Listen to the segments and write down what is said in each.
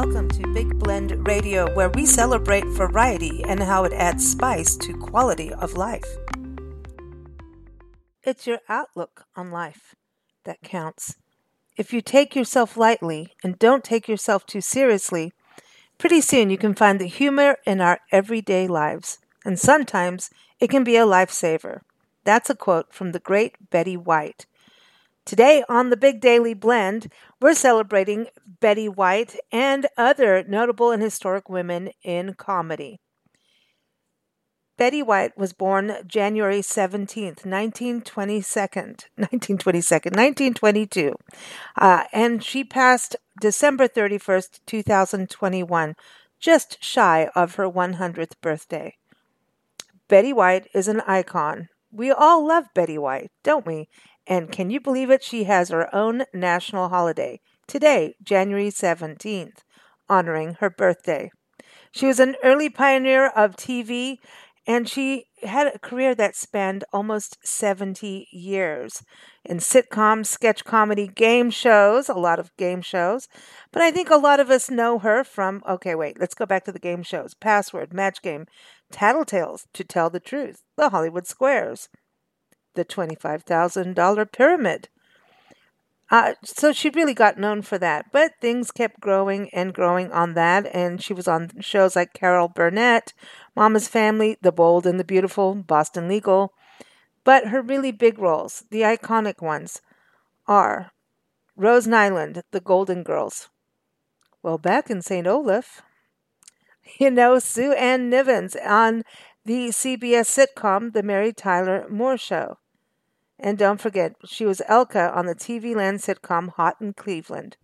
Welcome to Big Blend Radio, where we celebrate variety and how it adds spice to quality of life. It's your outlook on life that counts. If you take yourself lightly and don't take yourself too seriously, pretty soon you can find the humor in our everyday lives, and sometimes it can be a lifesaver. That's a quote from the great Betty White. Today on the Big Daily Blend, we're celebrating Betty White and other notable and historic women in comedy. Betty White was born January 17th, 1922, 1922, uh, and she passed December 31st, 2021, just shy of her 100th birthday. Betty White is an icon. We all love Betty White, don't we? And can you believe it? She has her own national holiday today, January 17th, honoring her birthday. She was an early pioneer of TV and she had a career that spanned almost 70 years in sitcoms, sketch comedy, game shows, a lot of game shows. But I think a lot of us know her from, okay, wait, let's go back to the game shows Password, Match Game, Tattletales, To Tell the Truth, The Hollywood Squares, the $25,000 pyramid. Uh, so she really got known for that. But things kept growing and growing on that. And she was on shows like Carol Burnett, Mama's Family, The Bold and the Beautiful, Boston Legal. But her really big roles, the iconic ones, are Rose Nylund, The Golden Girls. Well, back in St. Olaf, you know, Sue Ann Nivens on the CBS sitcom The Mary Tyler Moore Show. And don't forget, she was Elka on the TV land sitcom Hot in Cleveland.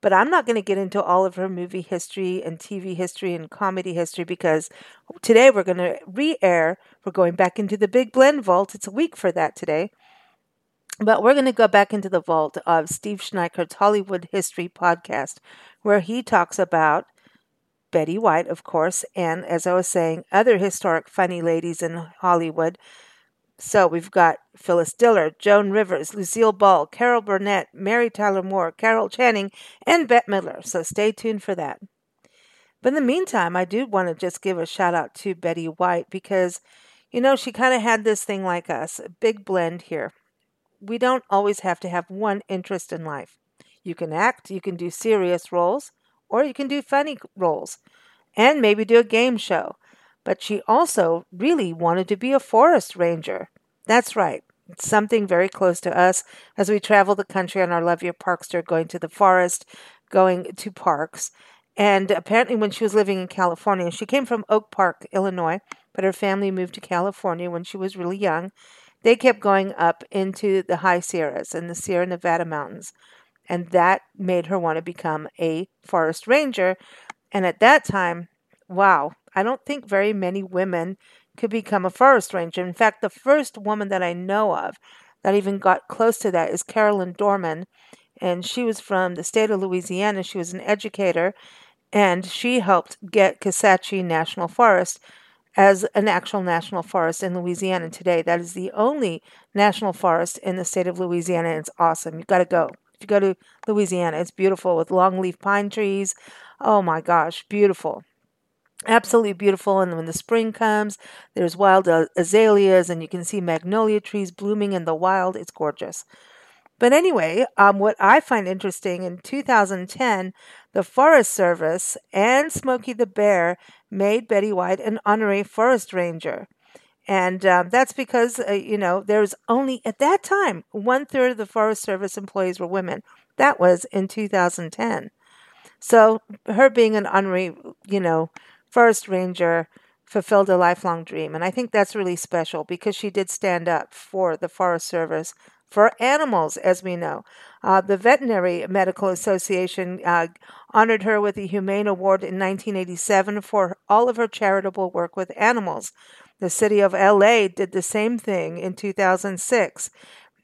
But I'm not going to get into all of her movie history and TV history and comedy history because today we're going to re air. We're going back into the Big Blend Vault. It's a week for that today. But we're going to go back into the vault of Steve Schneickert's Hollywood History podcast, where he talks about Betty White, of course, and as I was saying, other historic funny ladies in Hollywood so we've got Phyllis Diller, Joan Rivers, Lucille Ball, Carol Burnett, Mary Tyler Moore, Carol Channing, and Bette Midler. So stay tuned for that. But in the meantime, I do want to just give a shout out to Betty White because, you know, she kind of had this thing like us, a big blend here. We don't always have to have one interest in life. You can act, you can do serious roles, or you can do funny roles, and maybe do a game show but she also really wanted to be a forest ranger. That's right. It's something very close to us as we travel the country on our Love Your Parks Tour, going to the forest, going to parks. And apparently, when she was living in California, she came from Oak Park, Illinois, but her family moved to California when she was really young. They kept going up into the high Sierras and the Sierra Nevada mountains. And that made her want to become a forest ranger. And at that time, wow, I don't think very many women could become a forest ranger. In fact, the first woman that I know of that even got close to that is Caroline Dormon, and she was from the state of Louisiana. She was an educator, and she helped get Kisatchie National Forest as an actual national forest in Louisiana today. That is the only national forest in the state of Louisiana, it's awesome. You've got to go. If you go to Louisiana, it's beautiful with longleaf pine trees. Oh my gosh, beautiful absolutely beautiful. And when the spring comes, there's wild azaleas, and you can see magnolia trees blooming in the wild. It's gorgeous. But anyway, um, what I find interesting in 2010, the Forest Service and Smokey the Bear made Betty White an honorary forest ranger. And um, that's because, uh, you know, there's only at that time one third of the Forest Service employees were women. That was in 2010. So her being an honorary, you know, Forest Ranger fulfilled a lifelong dream. And I think that's really special because she did stand up for the Forest Service, for animals, as we know. Uh, the Veterinary Medical Association uh, honored her with the Humane Award in 1987 for all of her charitable work with animals. The city of LA did the same thing in 2006.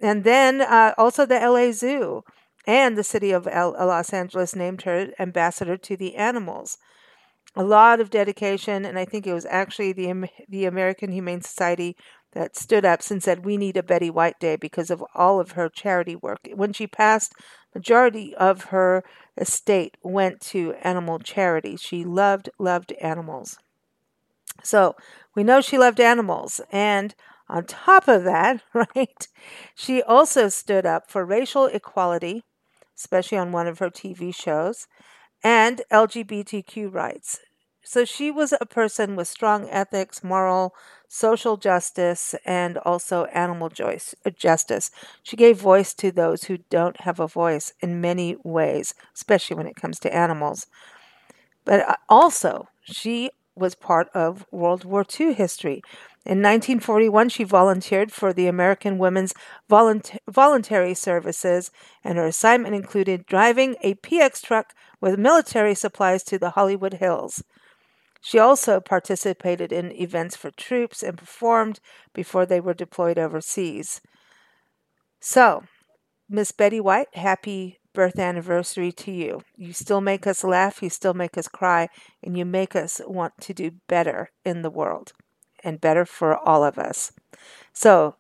And then uh, also the LA Zoo and the city of L- Los Angeles named her ambassador to the animals a lot of dedication, and I think it was actually the the American Humane Society that stood up and said we need a Betty White Day because of all of her charity work. When she passed majority of her estate went to animal charity. She loved, loved animals. So we know she loved animals. And on top of that, right, she also stood up for racial equality, especially on one of her TV shows, and LGBTQ rights. So she was a person with strong ethics, moral, social justice, and also animal justice. She gave voice to those who don't have a voice in many ways, especially when it comes to animals. But uh, also, she was part of World War II history. In 1941, she volunteered for the American Women's Volunt- Voluntary Services, and her assignment included driving a PX truck with military supplies to the Hollywood Hills. She also participated in events for troops and performed before they were deployed overseas. So, Miss Betty White, happy birth anniversary to you. You still make us laugh, you still make us cry, and you make us want to do better in the world and better for all of us. So,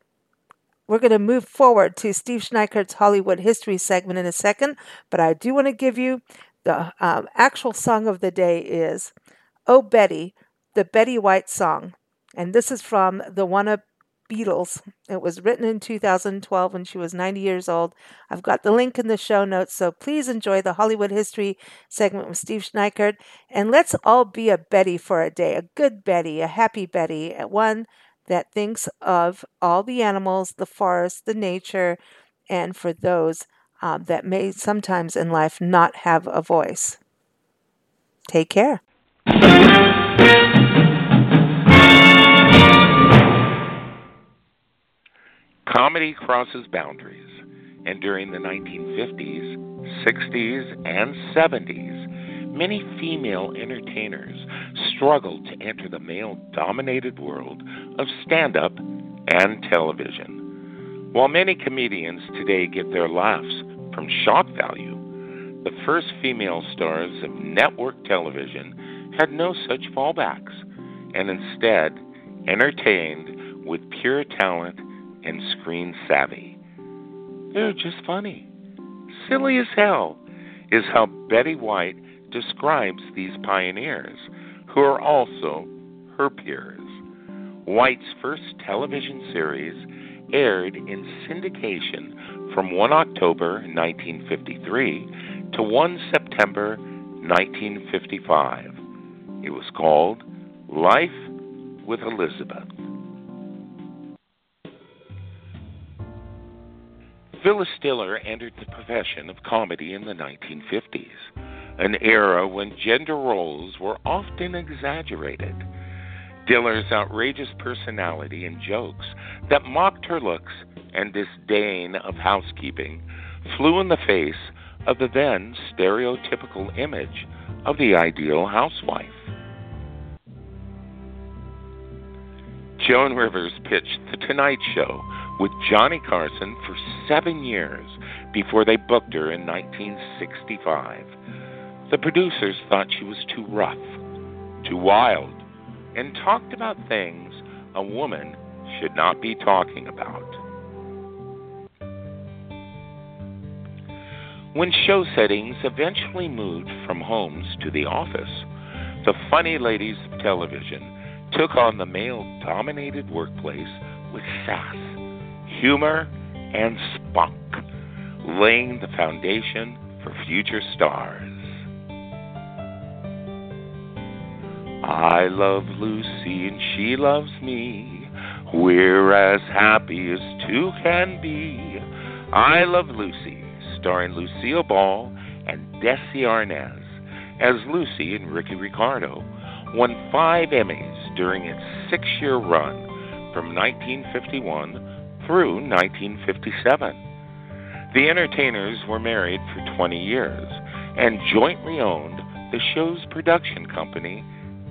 we're going to move forward to Steve Schneickert's Hollywood History segment in a second, but I do want to give you the um, actual song of the day is Oh Betty, the Betty White song. And this is from the Wanna Beatles. It was written in 2012 when she was 90 years old. I've got the link in the show notes, so please enjoy the Hollywood History segment with Steve Schneickert. And let's all be a Betty for a day, a good Betty, a happy Betty, one that thinks of all the animals, the forest, the nature, and for those um, that may sometimes in life not have a voice. Take care. Comedy crosses boundaries, and during the 1950s, 60s, and 70s, many female entertainers struggled to enter the male dominated world of stand up and television. While many comedians today get their laughs from shock value, the first female stars of network television had no such fallbacks and instead entertained with pure talent and screen savvy. They're just funny. Silly as hell is how Betty White describes these pioneers, who are also her peers. White's first television series aired in syndication from 1 October 1953 to 1 September 1955. It was called Life with Elizabeth. Phyllis Diller entered the profession of comedy in the 1950s, an era when gender roles were often exaggerated. Diller's outrageous personality and jokes that mocked her looks and disdain of housekeeping flew in the face of the then stereotypical image of the ideal housewife. Joan Rivers pitched The Tonight Show with Johnny Carson for seven years before they booked her in 1965. The producers thought she was too rough, too wild, and talked about things a woman should not be talking about. When show settings eventually moved from homes to the office, the funny ladies of television took on the male dominated workplace with sass, humor, and spunk, laying the foundation for future stars. I love Lucy and she loves me. We're as happy as two can be. I Love Lucy, starring Lucille Ball and Desi Arnaz as Lucy and Ricky Ricardo, won five Emmys during its six year run from 1951 through 1957. The entertainers were married for 20 years and jointly owned the show's production company,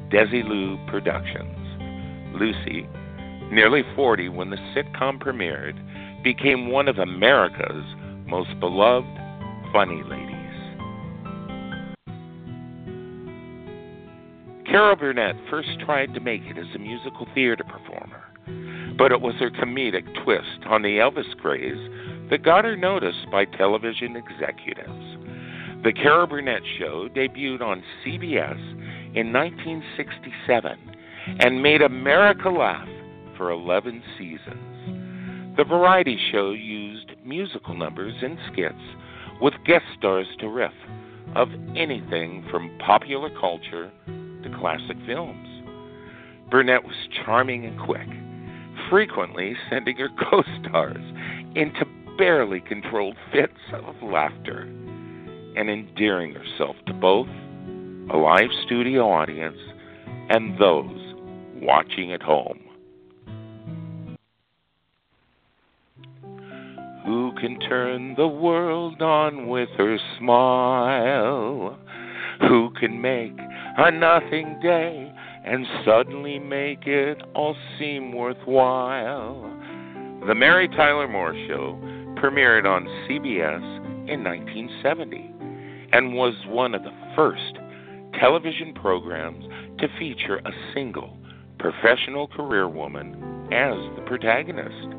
Desilu Productions. Lucy, nearly 40 when the sitcom premiered, became one of America's most beloved funny ladies. Carol Burnett first tried to make it as a musical theater performer, but it was her comedic twist on the Elvis craze that got her noticed by television executives. The Carol Burnett Show debuted on CBS in 1967 and made America laugh for 11 seasons. The variety show used musical numbers and skits with guest stars to riff of anything from popular culture to classic films. Burnett was charming and quick, frequently sending her co stars into barely controlled fits of laughter and endearing herself to both a live studio audience and those watching at home. Who can turn the world on with her smile? Who can make a nothing day and suddenly make it all seem worthwhile? The Mary Tyler Moore Show premiered on CBS in 1970 and was one of the first television programs to feature a single professional career woman as the protagonist.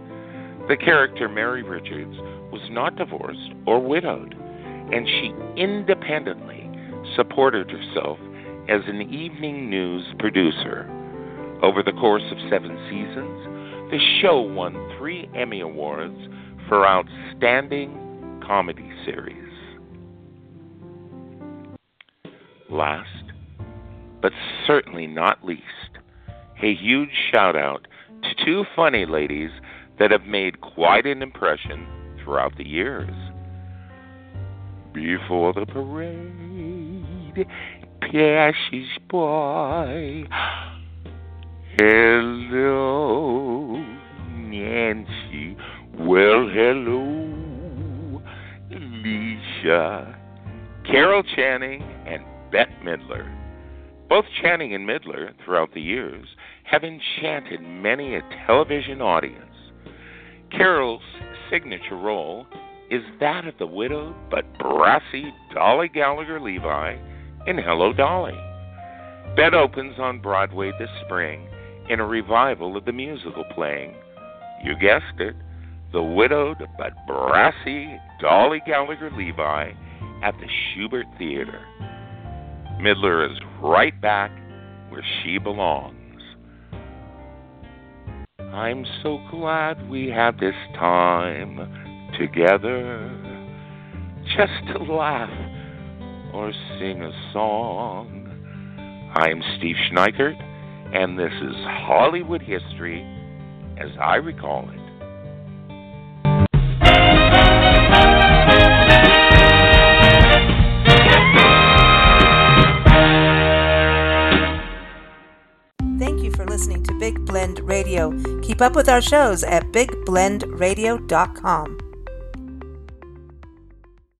The character Mary Richards was not divorced or widowed, and she independently supported herself as an evening news producer. Over the course of seven seasons, the show won three Emmy Awards for Outstanding Comedy Series. Last, but certainly not least, a huge shout out to two funny ladies that have made quite an impression throughout the years. Before the parade passes boy. hello, Nancy. Well, hello, Lisa. Carol Channing and Bette Midler. Both Channing and Midler, throughout the years, have enchanted many a television audience Carol's signature role is that of the widowed but brassy Dolly Gallagher Levi in Hello Dolly. Bette opens on Broadway this spring in a revival of the musical playing, you guessed it, the widowed but brassy Dolly Gallagher Levi at the Shubert Theater. Midler is right back where she belongs. I'm so glad we had this time together just to laugh or sing a song. I'm Steve Schneickert, and this is Hollywood History as I recall it. Thank you for listening to Big Blend Radio. Keep up with our shows at bigblendradio.com.